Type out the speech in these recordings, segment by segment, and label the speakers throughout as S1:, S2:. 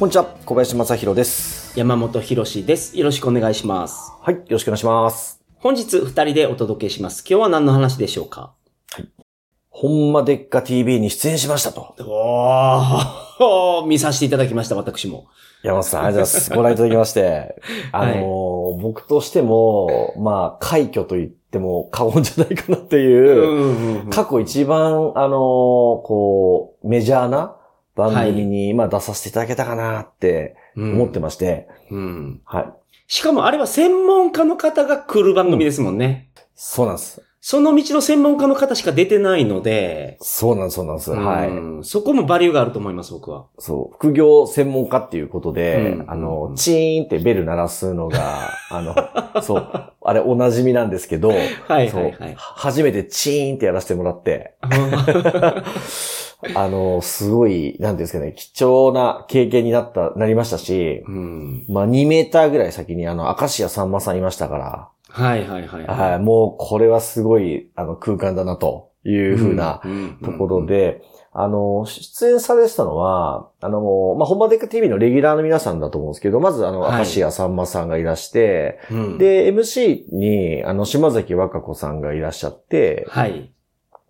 S1: こんにちは、小林正宏です。
S2: 山本博史です。よろしくお願いします。
S1: はい、よろしくお願いします。
S2: 本日二人でお届けします。今日は何の話でしょうか？
S1: ほんまでっか TV に出演しましたと。
S2: おー、見させていただきました、私も。
S1: 山本さん、ありがとうございます。ご覧いただきまして。あのー僕としても、まあ、快挙と言っても過言じゃないかなっていう、過去一番、あのーこう、メジャーな番組に、まあ、出させていただけたかなって思って
S2: ま
S1: まして、
S2: す。うん。
S1: はい。
S2: しかもあれは専門家の方が来る番組ですもんね。
S1: そうなんです。
S2: その道の専門家の方しか出てないので、
S1: そうなんです、そうなんです。はい。
S2: うん。そこもバリューがあると思います、僕は。
S1: そう、副業専門家っていうことで、
S2: うん。
S1: あの、チーンってベル鳴らすのが、あの、そう、あれお馴染みなんですけど、
S2: はい
S1: そう。
S2: はいはい。
S1: 初めてチーンってやらせてもらって、あの、すごい、なんていうんですかね、貴重な経験になった、なりましたし、
S2: うん。
S1: まあ、2メーターぐらい先にあの、明石家さんまさんいましたから、
S2: はいはいはい。
S1: はい、もうこれはすごい、あの、空間だな、というふうな、ところで、あの、出演されてたのは、あの、まあ、本場デッカ TV のレギュラーの皆さんだと思うんですけど、まずあの、
S2: はい
S1: 明石家さんまさんがいらして、
S2: うん、
S1: で、MC に、あの、島崎和歌子さんがいらっしゃって、
S2: はい。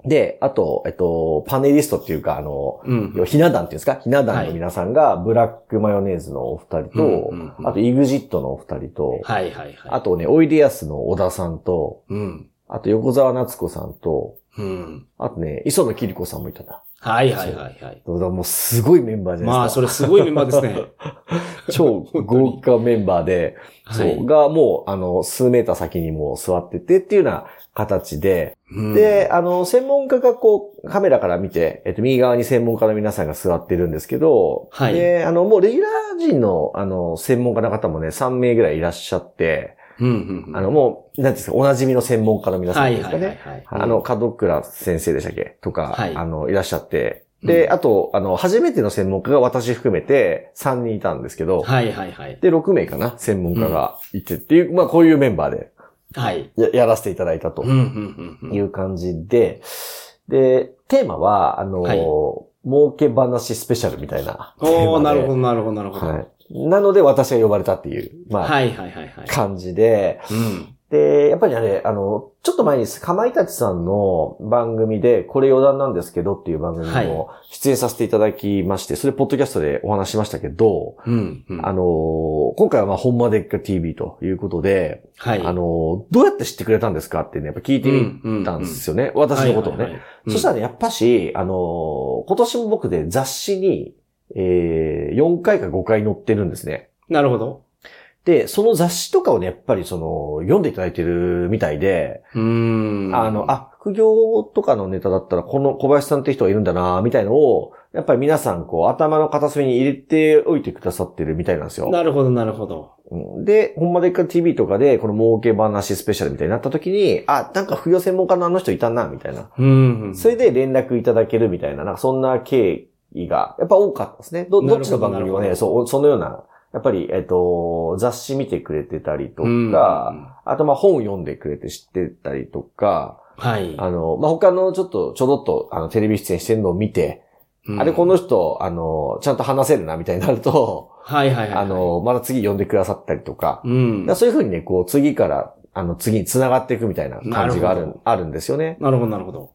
S1: で、あと、えっと、パネリストっていうか、あの、
S2: うん。
S1: ひな壇っていうんですか？ひな壇の皆さんが、ブラックマヨネーズのお二人と、
S2: うんうんうん
S1: あと、イグジットのお二人と、
S2: はいはいはい。
S1: あとね、おいでやすの小田さんと、
S2: うん。
S1: あと、横澤夏子さんと、
S2: うん。
S1: あとね、磯野桐子さんもいたな。
S2: はいはいはいはい。
S1: だからもうすごいメンバーじゃないですか。
S2: まあ、それすごいメンバーですね。
S1: 超豪華メンバーで、そう、
S2: はい
S1: がもう、あの、数メーター先にもう座っててっていうような形で、
S2: うん
S1: で、あの、専門家がこう、カメラから見て、えっと、右側に専門家の皆さんが座ってるんですけど、
S2: はい
S1: で、あの、もうレギュラー陣の、あの、専門家の方もね、3名ぐらいいらっしゃって、
S2: うんうんうん。
S1: あの、もう、なんですか、お馴染みの専門家の皆さんですかね。
S2: はいはいはいはい。
S1: あの、門倉先生でしたっけ？とか、
S2: はい。
S1: あの、いらっしゃって、で、
S2: うん。
S1: あと、あの、初めての専門家が私含めて3人いたんですけど、
S2: はいはいはい。
S1: で、6名かな？専門家がいてっていう、まあ、こういうメンバーで。
S2: はい。
S1: ややらせていただいたと。
S2: うんうんうんうん。
S1: いう感じで、で、テーマは、あの、
S2: はい。
S1: 儲け話スペシャルみたいな。
S2: おー、なるほどなるほどなるほど。
S1: はい。なので、私が呼ばれたっていう、まあ、
S2: はいはいはいはい。
S1: 感じで、
S2: うん。
S1: で、やっぱりね、あの、ちょっと前に、かまいたちさんの番組で、これ余談なんですけどっていう番組にも出演させていただきまして、それポッドキャストでお話ししましたけど、
S2: うん。うん
S1: あの、今回はまあ、ほんまでっか TV ということで、
S2: はい。
S1: あの、どうやって知ってくれたんですかってね、やっぱ聞いてみたんですよね。私のことをね。
S2: はいはいはい
S1: そしたらね、やっぱし、あの、今年も僕で雑誌に、えー、4回か5回載ってるんですね。
S2: なるほど。
S1: で、その雑誌とかをね、やっぱりその、読んでいただいてるみたいで、
S2: うーん。
S1: あの、あ、副業とかのネタだったら、この小林さんって人がいるんだな、みたいのを、やっぱり皆さん、こう、頭の片隅に入れておいてくださってるみたいなんですよ。
S2: なるほどなるほど。
S1: うんで、ほんまでっか TV とかで、この儲け話スペシャルみたいになった時に、あ、なんか副業専門家のあの人いたな、みたいな。
S2: うん。
S1: それで連絡いただけるみたいな、なんかそんな経緯が、やっぱ多かったですね。ど、
S2: ど
S1: どっちの番組もね、そう、そのような、やっぱり、えっ、と、雑誌見てくれてたりとか、
S2: うん
S1: あとまあ本読んでくれて知ってたりとか、
S2: はい。
S1: あの、まあ、他のちょっと、ちょろっと、あの、テレビ出演してるのを見て、
S2: うん
S1: あれ、この人、あの、ちゃんと話せるな、みたいになると、
S2: はいはいはい。
S1: あ、の、また次呼んでくださったりとか、
S2: うん。
S1: そういうふうにね、こう、次から、あの、次に繋がっていくみたいな感じがあるあるんですよね。
S2: なるほどなるほど。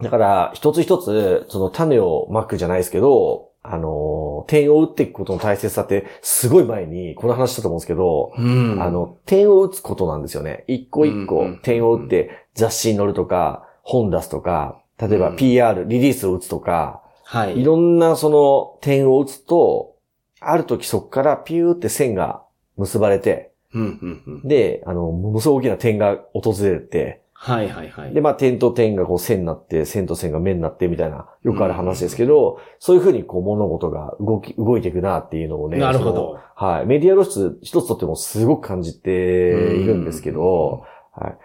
S1: だから、一つ一つ、その種をまくじゃないですけど、あの、点を打っていくことの大切さって、すごい前に、この話したと思うんですけど、
S2: うん。
S1: あ、の、点を打つことなんですよね。一個一個点を打って雑誌に載るとか、本出すとか、例えば
S2: うん
S1: PR、リリースを打つとか、
S2: はい。
S1: いろんなその点を打つと、ある時そこからピューって線が結ばれて、
S2: うんうんうん。
S1: で、あの、ものすごい大きな点が訪れて、
S2: はいはいはい。
S1: で、まあ、点と点がこう線になって、線と線が面になってみたいな、よくある話ですけど、そういうふうにこう物事が動き、動いていくなっていうのをね、
S2: なるほど。
S1: はい。メディア露出一つとってもすごく感じているんですけど、はい。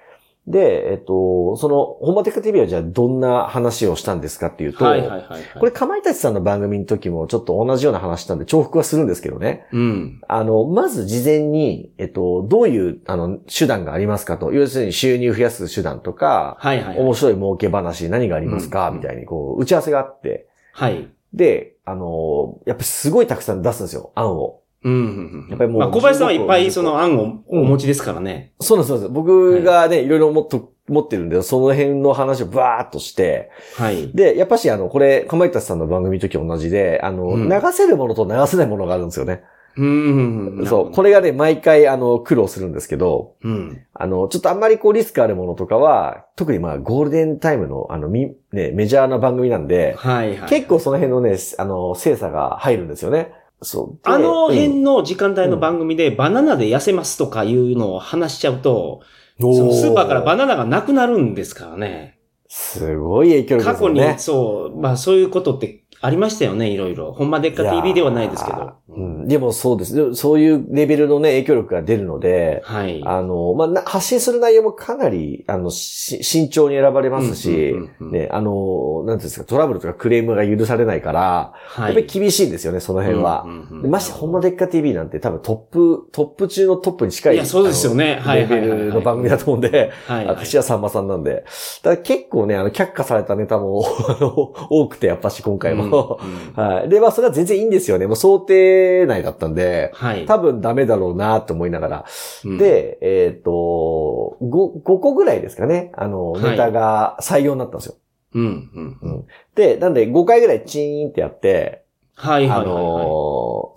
S1: で、えっと、その、本間テカ TV はじゃあどんな話をしたんですかっていうと、
S2: はいはいはいはい。
S1: これ、かまいたちさんの番組の時もちょっと同じような話したんで重複はするんですけどね。
S2: うん。
S1: あの、まず事前に、えっと、どういう、あの、手段がありますかと。要するに収入増やす手段とか、
S2: はいはいはい。
S1: 面白い儲け話何がありますか、
S2: うん
S1: みたいに、こう、打ち合わせがあって。
S2: はい。
S1: で、あの、やっぱりすごいたくさん出すんですよ、案を。
S2: うんうんうん。
S1: やっぱりもう
S2: まあ、小林さんはいっぱい
S1: 15
S2: その案をお持ちですからね。
S1: そうなんです、そうなんです。僕がね、いろいろもっと持ってるんで、その辺の話をバーっとして、
S2: はい。
S1: で、やっぱし、あの、これ、かまいたちさんの番組の時同じで、あの、
S2: うん
S1: 流せるものと流せないものがあるんですよね。
S2: うん。
S1: そう。これがね、毎回、あの、苦労するんですけど、
S2: うん。
S1: あの、ちょっとあんまりこうリスクあるものとかは、特にまあゴールデンタイムのあの、み、ね、メジャーな番組なんで、
S2: はいはい。
S1: 結構その辺のね、あの、精査が入るんですよね。そう。で
S2: あの
S1: うん
S2: 辺の時間帯の番組でバナナで痩せますとかいうのを話しちゃうと、そのスーパーからバナナがなくなるんですからね。
S1: すごい影響力
S2: 過去に
S1: ですよね。、
S2: そう、まあそういうことってありましたよね、いろいろ。ほんまでっか TV ではないですけど。
S1: うん。でもそうです。そういうレベルのね、影響力が出るので、
S2: はい。
S1: あの、まあ、な発信する内容もかなり、あの、し慎重に選ばれますし
S2: うんうんうんうん、
S1: ね、あの、なんていうんですか、トラブルとかクレームが許されないから、
S2: は
S1: やっぱり厳しいんですよね、その辺は。
S2: うんうんうん
S1: でまして、ほんまでっか TV なんて多分トップ、トップ中のトップに近い。
S2: いやそうですよねはいはいはいはい
S1: レベルの番組だと思うんで、
S2: はいはい。
S1: 私はさんまさんなんで。だから結構ね、あの、却下されたネタも、あの、多くて、やっぱし今回も。
S2: うんうん
S1: はい。で、まあ、それは全然いいんですよね。もう想定内だったんで、
S2: はい。
S1: 多分ダメだろうなと思いながら。
S2: うん、
S1: で、えっ、と5、5個ぐらいですかね。あの、
S2: はい
S1: ネタが採用になったんですよ。
S2: うん、うん、うん。
S1: で、なんで5回ぐらいチーンってやって、
S2: はい、はい、はい。
S1: あの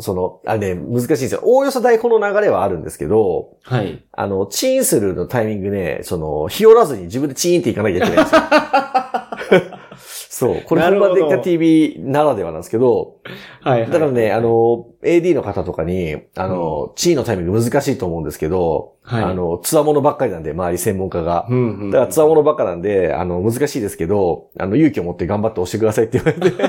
S1: ーその、あれね、難しいんですよ。おおよそ台本の流れはあるんですけど、
S2: はい。
S1: あの、チーンするのタイミングね、その、日和らずに自分でチーンっていかなきゃいけないんですよ。そう。これ本番でっか TV ならではなんですけど、
S2: はい、はい。
S1: だからね、あ、の、AD の方とかに、あの、チーンのタイミング難しいと思うんですけど、
S2: はい
S1: あの、つわものばっかりなんで、周り専門家が。
S2: うん、うん。
S1: だから、つわものばっかなんで、あの、難しいですけど、あの、勇気を持って頑張って押してくださいって言われて。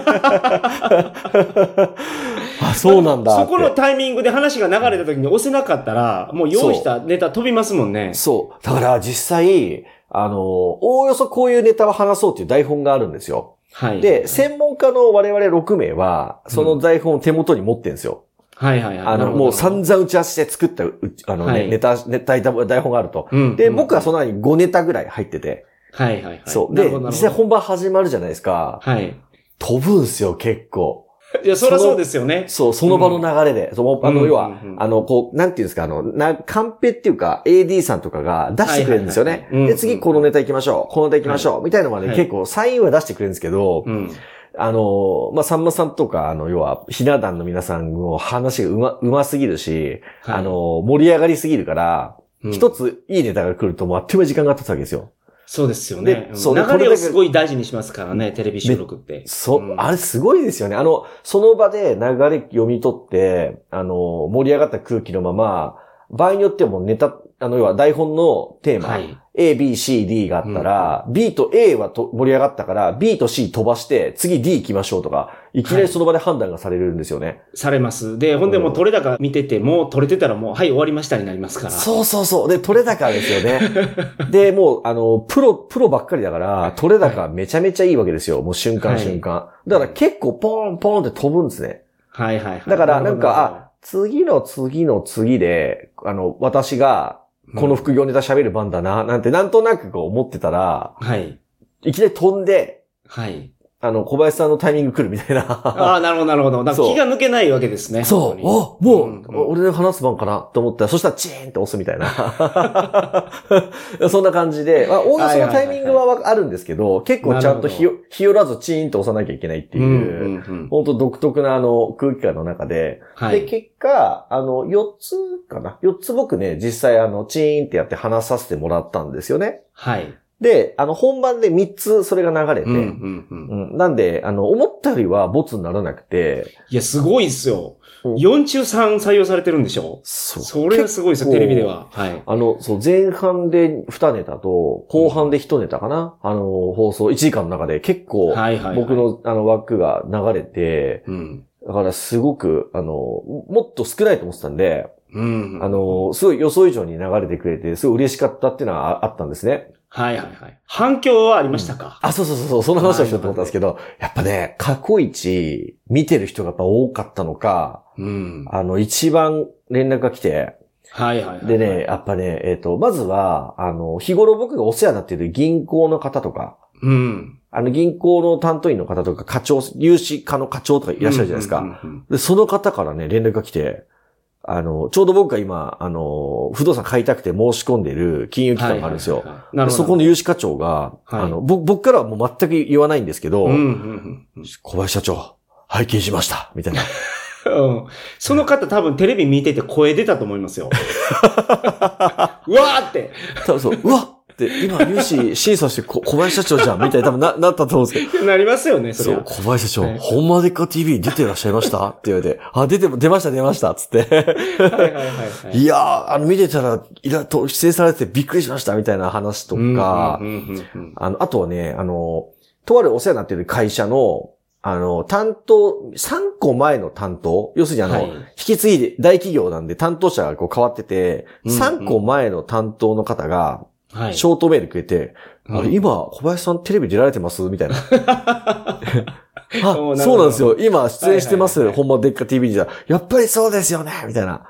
S1: あ、そうなんだ。
S2: そこのタイミングで話が流れた時に押せなかったら、もう用意したネタ飛びますもんね。
S1: そう。だから、実際、あの、おおよそこういうネタを話そうっていう台本があるんですよ。
S2: はい。
S1: で、専門家の我々6名は、その台本を手元に持ってるんですよ。
S2: はいはいはい。
S1: あの、もう散々打ち合わせして作ったう、あのね、
S2: はい
S1: ネタ、ネタ、台本があると。
S2: うん。
S1: で、
S2: うん
S1: 僕はその中に5ネタぐらい入ってて。
S2: はいはいはい。
S1: そう。で実際本番始まるじゃないですか。
S2: はい。
S1: 飛ぶんすよ、結構。
S2: いや、そりゃそうですよね。
S1: そう、その場の流れで。そうあの、
S2: うん
S1: 要は
S2: うんうん、
S1: あの、こう、なんていうんですか、あの、な、カンペっていうか、AD さんとかが出してくれるんですよね
S2: はいはいはいはい。
S1: で、
S2: うん
S1: 次このネタ行きましょう。このネタ行きましょう。みたいなのまで
S2: はい
S1: 結構サインは出してくれるんですけど、
S2: うん。
S1: あの、まあ、さんまさんとか、あの、要は、ひな壇の皆さんの話がうま、うますぎるし、
S2: はい
S1: あの、盛り上がりすぎるから、
S2: うん
S1: 一ついいネタが来るともうあっという間に時間が経つわけですよ。
S2: そうですよね。
S1: でそうで
S2: 流れをすごい大事にしますからね、テレビ収録って。
S1: そう、
S2: うん
S1: あれすごいですよね。あの、その場で流れ読み取って、あの、盛り上がった空気のまま、場合によってはもうネタ、あの、要は台本のテーマ、
S2: はい。
S1: A, B, C, D があったら、B と A はと盛り上がったから、B と C 飛ばして、次 D 行きましょうとか、いきなりその場で判断がされるんですよね。
S2: されます。で、ほんでもう取れ高見てて、もう取れてたらもう、はい、終わりましたになりますから。
S1: そうそうそう。で、取れ高ですよね。で、もう、あの、プロ、プロばっかりだから、取れ高めちゃめちゃいいわけですよ。もう瞬間
S2: はい
S1: 瞬間。だから結構ポーンポーンって飛ぶんですね。
S2: はいはいはい。
S1: だから、なん
S2: る
S1: か、あ、次の次の次で、あの、私が、この副業ネタ喋る番だな、なんてなんとなくこう思ってたら、
S2: はい。
S1: いきなり飛んで、
S2: はい。
S1: あの、小林さんのタイミング来るみたいな。
S2: ああ、なるほどなるほど。気が抜けないわけですね。
S1: そう、
S2: 本
S1: おもう、
S2: うんうん
S1: 俺で話す番かなと思ったら、そしたらチーンって押すみたいな。そんな感じで、まあ、おおよそのタイミングはあるんですけど、結構ちゃんとひよ日和らずチーンと押さなきゃいけないっていう、
S2: んうんうん
S1: 本当独特なあの空気感の中で、で、
S2: はい。
S1: 結果、あの、4つかな ?4 つ僕ね、実際あの、チーンってやって話させてもらったんですよね。
S2: はい。
S1: で、あの、本番で3つそれが流れて、
S2: うんうんうん
S1: うんなんで、あの、思ったよりはボツにならなくて、
S2: いや、すごいっすよ。
S1: うん
S2: 4中3採用されてるんでしょ？
S1: そ
S2: それがすごいですよ、テレビでは。はい。
S1: あの、そう、前半で2ネタと、後半で1ネタかな、あの、放送、1時間の中で結構、
S2: はいはいはい
S1: 僕のあの枠が流れて、
S2: うん。
S1: だからすごく、あの、もっと少ないと思ってたんで、
S2: うん。
S1: あ、の、すごい予想以上に流れてくれて、すごい嬉しかったっていうのはああったんですね。
S2: はいはいはい。反響はありましたか、
S1: あ、そうそうそうそう、その話をしようと思ったんですけど、やっぱね、過去一見てる人がやっぱ多かったのか、
S2: うん。
S1: あの、一番連絡が来て、
S2: はいはいはい。
S1: でね、、やっぱね、えっ、と、まずは、あの、日頃僕がお世話になっている銀行の方とか、
S2: うん。
S1: あの、銀行の担当員の方とか、課長、融資課の課長とかいらっしゃるじゃないですか。
S2: うんうんうん
S1: で、その方からね、連絡が来て、あの、ちょうど僕が今、あの、不動産買いたくて申し込んでる金融機関があるんですよ。
S2: はいはいはい。
S1: そこの融資課長が、
S2: はい
S1: あの、僕、僕からはもう全く言わないんですけど、
S2: うんうんうん
S1: 小林社長、拝見しました、みたいな。
S2: うん。その方多分テレビ見てて声出たと思いますよ。うわーって。
S1: 多分そう、うわって、今融資審査してこ小林社長じゃん、みたいな多分な、なったと思うんですけど。
S2: なりますよね、それは。
S1: そう、小林社長、
S2: はい
S1: ほんまでっか TV 出てらっしゃいました？って言われて、あ、出ても、出ました、出ました、つって。
S2: はいはいはいはい。
S1: いやー、あの、見てたら、いら、と、出演されてびっくりしました、みたいな話とか、あの、あとはね、あの、とあるお世話になっている会社の、あの、担当、3個前の担当、要するにあの、
S2: はい
S1: 引き継いで、大企業なんで担当者がこう変わってて、
S2: うんうん
S1: 3個前の担当の方が、
S2: はい。
S1: ショートメールくれて、
S2: うん
S1: あれ今、小林さんテレビ出られてます？みたいな。あ、そうなんですよ。今出演してます。
S2: はいはいはい
S1: ほんまでっか TV じゃ、やっぱりそうですよねみたいな。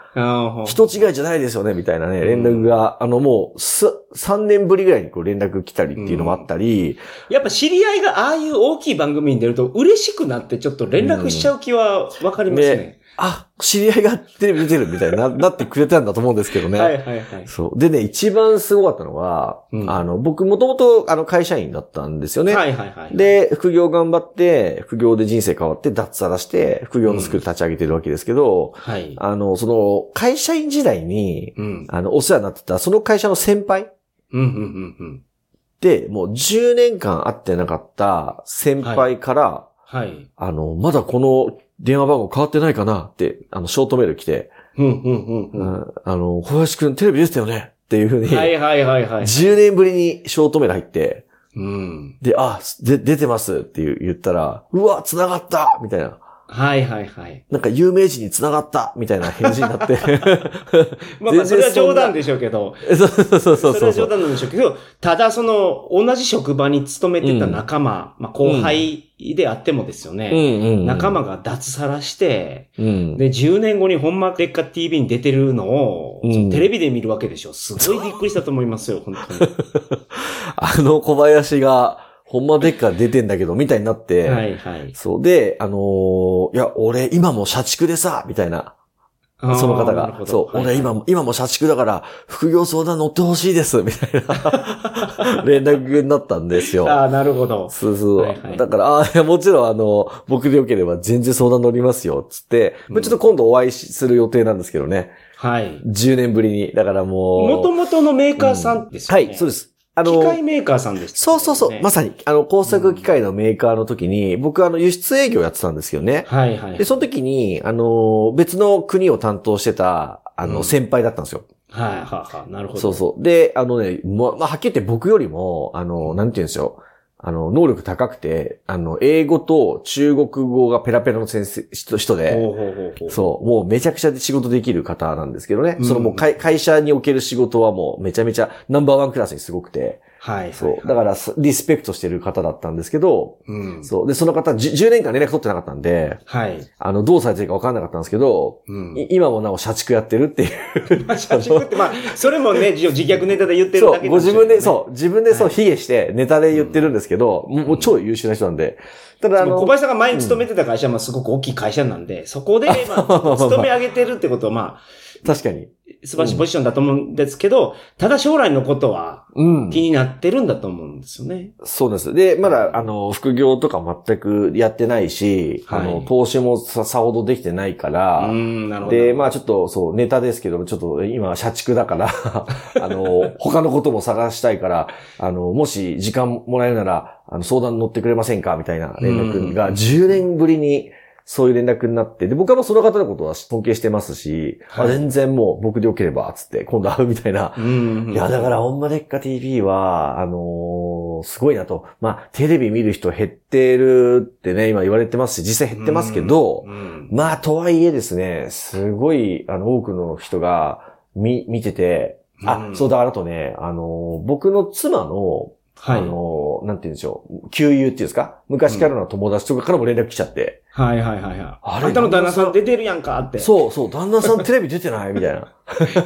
S1: 人違いじゃないですよねみたいなね、連絡が、あのもう、す、3年ぶりぐらいにこう連絡来たりっていうのもあったり、
S2: やっぱ知り合いがああいう大きい番組に出ると嬉しくなってちょっと連絡しちゃう気はわかりますね。
S1: あ、知り合いがテレビ出てるみたいにな なってくれたんだと思うんですけどね。
S2: はいはいはい。
S1: そう。でね、一番すごかったのは、
S2: うん
S1: あの、僕もともとあの会社員だったんですよね。
S2: はいはいはい。、
S1: で、副業頑張って、副業で人生変わって脱サラして、副業のスクール立ち上げてるわけですけど、
S2: はい。
S1: あの、その、会社員時代に、
S2: うん。
S1: あの、お世話になってた、その会社の先輩
S2: うんうんうんうん。
S1: で、もう10年間会ってなかった先輩から、
S2: はい。
S1: あの、まだこの電話番号変わってないかなって、あの、ショートメール来て、
S2: うんうんうん
S1: あの、小林くんテレビ出てたよね？っていうふうに、
S2: はいはいはいはい。
S1: 10年ぶりにショートメール入って、
S2: うん。
S1: で、あ、で、出てますって言ったら、うわ、繋がったみたいな。
S2: はいはいはい。
S1: なんか有名人に繋がったみたいな返事になって。
S2: まあまあ、それは冗談でしょうけど。
S1: そうそうそうそう
S2: それは冗談なんでしょうけど、ただその、同じ職場に勤めてた仲間、まあ後輩であってもですよね。
S1: うんうんうん。
S2: 仲間が脱サラして、
S1: うん。
S2: で、10年後にほんまでっか TV に出てるのを、
S1: うん
S2: テレビで見るわけでしょ。すごいびっくりしたと思いますよ、本当に。
S1: あの小林が、ほんまでっか出てんだけど、みたいになって、
S2: はいはい。
S1: そう。で、あのーいや、俺今も社畜でさ、みたいな。その方が、そう、
S2: はい
S1: 俺今も、今も社畜だから、副業相談乗ってほしいです、みたいな 連絡になったんですよ。
S2: ああ、なるほど。
S1: そうそう。
S2: はいはい
S1: だから、ああ、もちろんあの、僕でよければ全然相談乗りますよ、つって、
S2: うん
S1: ちょっと今度お会いする予定なんですけどね。
S2: はい。
S1: 10年ぶりに。だからもう。
S2: もともとのメーカーさんですよね。
S1: はい、そうです。あ
S2: 機械メーカーさんでした、
S1: そうそうそう。ま
S2: さ
S1: さに、あの、工作機械のメーカーの時に、僕あの、輸出営業やってたんですけどね。
S2: はいはい。
S1: で、その時に、あの、別の国を担当してた、あの、
S2: うん
S1: 先輩だったんですよ。
S2: はいはいはい。なるほど。
S1: そうそう。で、あのね、ま、まあ、はっきり言って僕よりも、あの、なんて言うんですよ。あの、能力高くて、あの、英語と中国語がペラペラの先生、人人で、
S2: ほうほうほうほう。
S1: そう、もうめちゃくちゃ仕事できる方なんですけどね。
S2: うん
S1: そのもう会会社における仕事はもうめちゃめちゃナンバーワンクラスにすごくて、
S2: はい。
S1: そう。だから、すリスペクトしてる方だったんですけど、
S2: うん。
S1: そう。で、その方、じゅ10年間連絡取ってなかったんで、
S2: はい。
S1: あの、どうされてるか分かんなかったんですけど、
S2: うん。
S1: い今もなお社畜やってるっていう。
S2: まあ、社畜って、まあ、それもね、自自虐ネタで言ってる
S1: そう、
S2: だけ
S1: ご自分で、
S2: う。
S1: そう、自分でそう、
S2: はい
S1: 卑下して、ネタで言ってるんですけど、もうもう超優秀な人なんで。ただ、あの、
S2: 小林さんが前に勤めてた会社は、まあ、すごく大きい会社なんで、そこで、まあ、勤め上げてるってことは、まあ、
S1: 確かに。
S2: 素晴らしいポジションだと思うんですけど、ただ将来のことは
S1: うん
S2: 気になってるんだと思うんですよね。
S1: そうです。で、まだ、あの、副業とか全くやってないし、
S2: はい
S1: あの、投資もささほどできてないから。で、まあちょっと、そう、ネタですけど、ちょっと今、社畜だから、あの、他のことも探したいから、あの、もし時間もらえるなら、あの、相談乗ってくれませんか？みたいな連絡が10年ぶりに、そういう連絡になって、で、僕はもうその方のことは尊敬してますし、
S2: はい
S1: あ全然もう僕でよければ、つって、今度会うみたいな
S2: うん。
S1: いや、だから、ほんまでっか TV は、あのーすごいなと。まあ、テレビ見る人減ってるってね、今言われてますし、実際減ってますけど、
S2: うん、
S1: まあ、とはいえですね、すごい、あの、多くの人が、見、見てて、あ、
S2: うん
S1: そうだ、あとね、あのー僕の妻の、
S2: はい。
S1: あのーなんて言うんでしょう、旧友っていうんですか？昔からの友達とかからも連絡来ちゃって、
S2: はいはいはいはい。
S1: あ
S2: あ
S1: れ
S2: んたの旦那さん出てるやんかって。
S1: そうそう、旦那さんテレビ出てない？みたいな。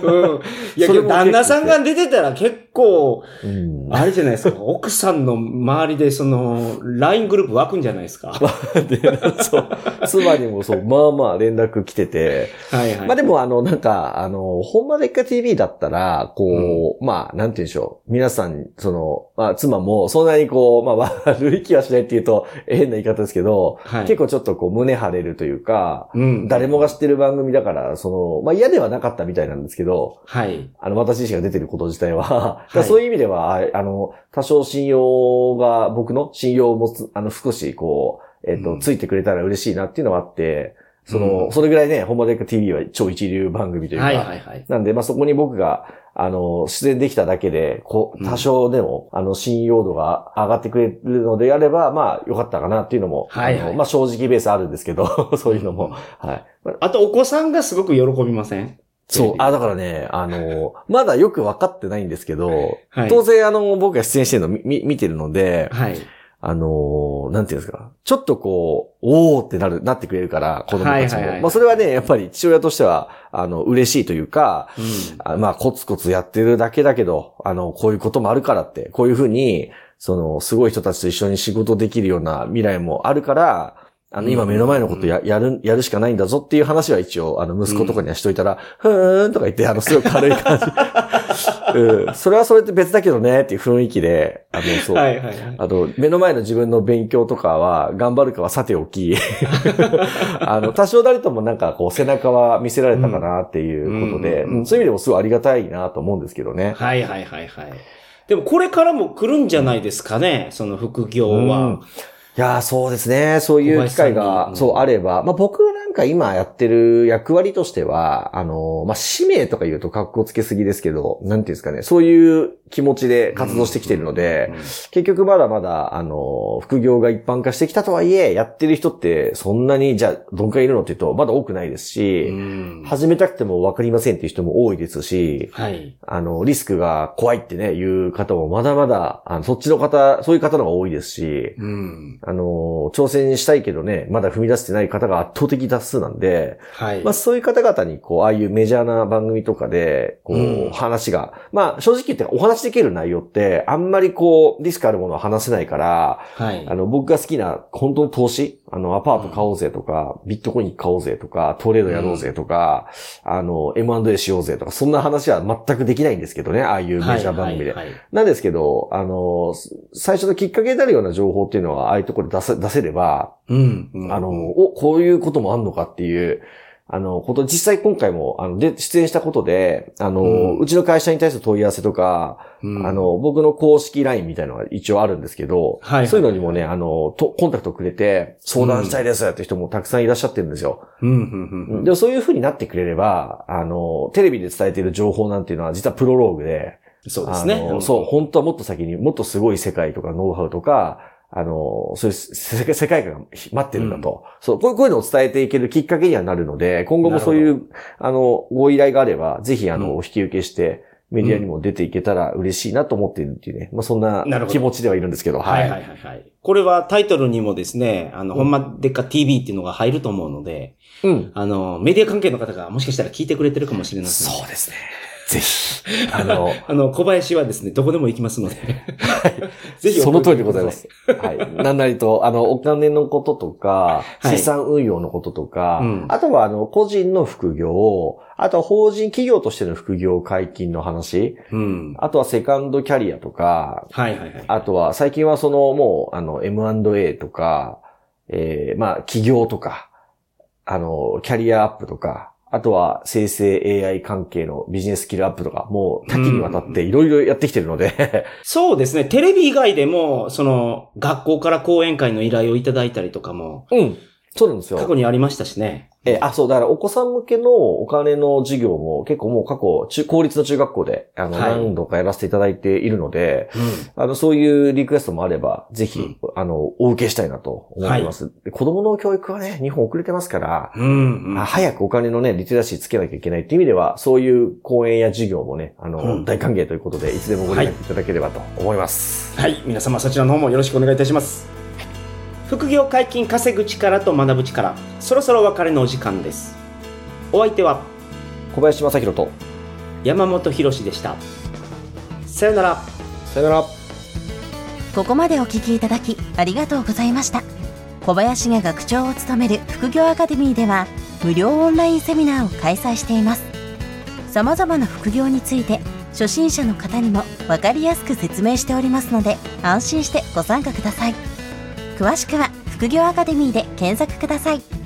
S2: うん。いや、旦那さんが出てたら結構、
S1: うん。
S2: あれじゃないですか。奥さんの周りでその、LINE グループ湧くんじゃないですか。
S1: そう、妻にもそう、まあまあ連絡来てて、
S2: いはい。
S1: まあでもあの、なんか、あの、ほんまでっか TV だったら、こう、まあ、なんて言うんでしょう。皆さん、その、まあ、妻も、そんなにこう、まあ、悪い気はしないって言うと、変な言い方ですけど、
S2: はい、
S1: 結構ちょっとこう、胸張れるというか、
S2: うん。
S1: 誰もが知ってる番組だから、その、まあ嫌ではなかったみたいなんですけど、
S2: はい。
S1: あの、私自身が出てること自体は、
S2: はい
S1: そういう意味では、ああの、多少信用が、僕の信用を持つ、あの、少しこう、えっ、と、
S2: うん
S1: ついてくれたら嬉しいなっていうのがあって、その、
S2: うん。
S1: それぐらいね、ホンマデッカ TV は超一流番組というか、
S2: はいはいはい。
S1: なんで、まあ、そこに僕が、あの、出演できただけで、こう、
S2: うん。
S1: 多少でも、あの、信用度が上がってくれるのであれば、まあ、よかったかなっていうのも、
S2: はいはい。
S1: あのまあ、正直ベースあるんですけど、そういうのも、
S2: うん。
S1: はい。まあ
S2: あと、お子さんがすごく喜びません？
S1: そう、あ、だからね、あの、まだよく分かってないんですけど、
S2: はい。
S1: 当然、あの、僕が出演してるのみみ見てるので、
S2: はい。
S1: あのーなんていうんですか、ちょっとこう、おーってなる、なってくれるから、子供たちも。
S2: はいはいはい
S1: まあそれはね、やっぱり父親としては、あの、嬉しいというか、
S2: うん。
S1: あまあコツコツやってるだけだけど、あの、こういうこともあるからって、こういうふうに、その、すごい人たちと一緒に仕事できるような未来もあるから、あの、
S2: うん
S1: 今目の前のことややる、やるしかないんだぞっていう話は一応、あの、息子とかにはしといたら、ふーんとか言って、あの、すごい軽い感じ。うん。それはそれって別だけどねっていう雰囲気で、あの、そう。
S2: はいはいはい。
S1: あと、目の前の自分の勉強とかは、頑張るかはさておき、あの、多少なりともなんかこう、背中は見せられたかなっていうことで、
S2: うん
S1: うんそういう意味でもすごいありがたいなと思うんですけどね。
S2: はいはいはいはい。でもこれからも来るんじゃないですかね、その副業
S1: うん
S2: は。
S1: いやーそうですね。そういう機会が、
S2: に
S1: そうあれば。まあ僕なんか今やってる役割としては、あの、まあ使命とか言うと格好つけすぎですけど、なんていうんですかね。そういう気持ちで活動してきてるので、結局まだまだ、あの、副業が一般化してきたとはいえ、やってる人ってそんなに、じゃあ、どんくらいいるのって言うと、まだ多くないです
S2: う
S1: し、
S2: ん。
S1: 始めたくても分かりませんっていう人も多いですし、
S2: はい。
S1: あの、リスクが怖いってね、いう方もまだまだ、あのそっちの方、そういう方の方が多いですし、
S2: うん。
S1: あの、挑戦したいけどね、まだ踏み出してない方が圧倒的多数なんで、
S2: はい。
S1: まあそういう方々に、こう、ああいうメジャーな番組とかで、こう、
S2: うん
S1: 話が、まあ正直言ってお話できる内容って、あんまりこう、リスクあるものは話せないから、
S2: はい。
S1: あの、僕が好きな、本当の投資あの、アパート買おうぜとか、ビットコイン買おうぜとか、トレードやろうぜとか、あの、M&A しようぜとか、そんな話は全くできないんですけどね、ああいうメジャー番組で。
S2: はいはいはい
S1: なんですけど、あの、最初のきっかけになるような情報っていうのは、ああいうところで出せ出せれば、
S2: うん。うん
S1: あの、、お、こういうこともあんのかっていう、あの、こと、実際今回も、あの、で、出演したことで、あの、
S2: うん。
S1: うちの会社に対する問い合わせとか、
S2: うん。
S1: あ、の、僕の公式 LINE みたいなのが一応あるんですけど、
S2: はい。はい
S1: そういうのにもね、あの、と、コンタクトくれて、相談したいですって人もたくさんいらっしゃってるんですよ。
S2: うん。
S1: でもそういう風になってくれれば、あの、テレビで伝えている情報なんていうのは実はプロローグで、
S2: そうですね。
S1: そう、本当はもっと先に、もっとすごい世界とかノウハウとか、あの、そういう世界観が待ってるんだと。そうこういう、こういうのを伝えていけるきっかけにはなるので、今後もそういう、あの、ご依頼があれば、ぜひ、あの、
S2: うん
S1: お引き受けして、メディアにも出ていけたら嬉しいなと思っているっていうね。まあ、そんな気持ちではいるんですけど、
S2: はいはいはいはい。これはタイトルにもですね、あの、ほんまでっか TV っていうのが入ると思うので、
S1: うん。
S2: あの、メディア関係の方がもしかしたら聞いてくれてるかもしれません。
S1: そうですね。ぜひ。あの、
S2: あの、小林はですね、どこでも行きますので。
S1: ぜひその通りでございます。はい。なんなりと、あの、お金のこととか、資産運用のこととか、うん、あとは、あの、個人の副業、あとは法人企業としての副業解禁の話、うん、あとはセカンドキャリアとか、はいはいはい。あとは、最近はその、もう、あの、M&A とか、えー、まあ、企業とか、あの、キャリアアップとか、あとは生成 AI 関係のビジネススキルアップとか、もう多岐にわたっていろいろやってきてるので、
S2: そうですね。テレビ以外でも、その、学校から講演会の依頼をいただいたりとかも。
S1: うん。そうなんですよ。
S2: 過去にありましたしね。
S1: えあ、そう、だからお子さん向けのお金の授業も結構もう過去、中、公立の中学校で、あの、何度かやらせていただいているので、うん、あの、そういうリクエストもあれば、ぜひ、うん、あの、お受けしたいなと思います、はい、子供の教育はね、日本遅れてますから、うんうん、早くお金のね、リテラシーつけなきゃいけないっていう意味では、そういう講演や授業もね、あの、うん、大歓迎ということで、いつでもご連絡いただければと思います。
S2: はい、はい、皆様そちらの方もよろしくお願いいたします。副業解禁稼ぐ力と学ぶ力、そろそろお別れのお時間です。お相手は
S1: 小林正宏と
S2: 山本博でした。さよなら。
S1: さよなら。
S3: ここまでお聞きいただきありがとうございました。小林が学長を務める副業アカデミーでは無料オンラインセミナーを開催しています。様々な副業について初心者の方にも分かりやすく説明しておりますので安心してご参加ください詳しくは副業アカデミーで検索ください。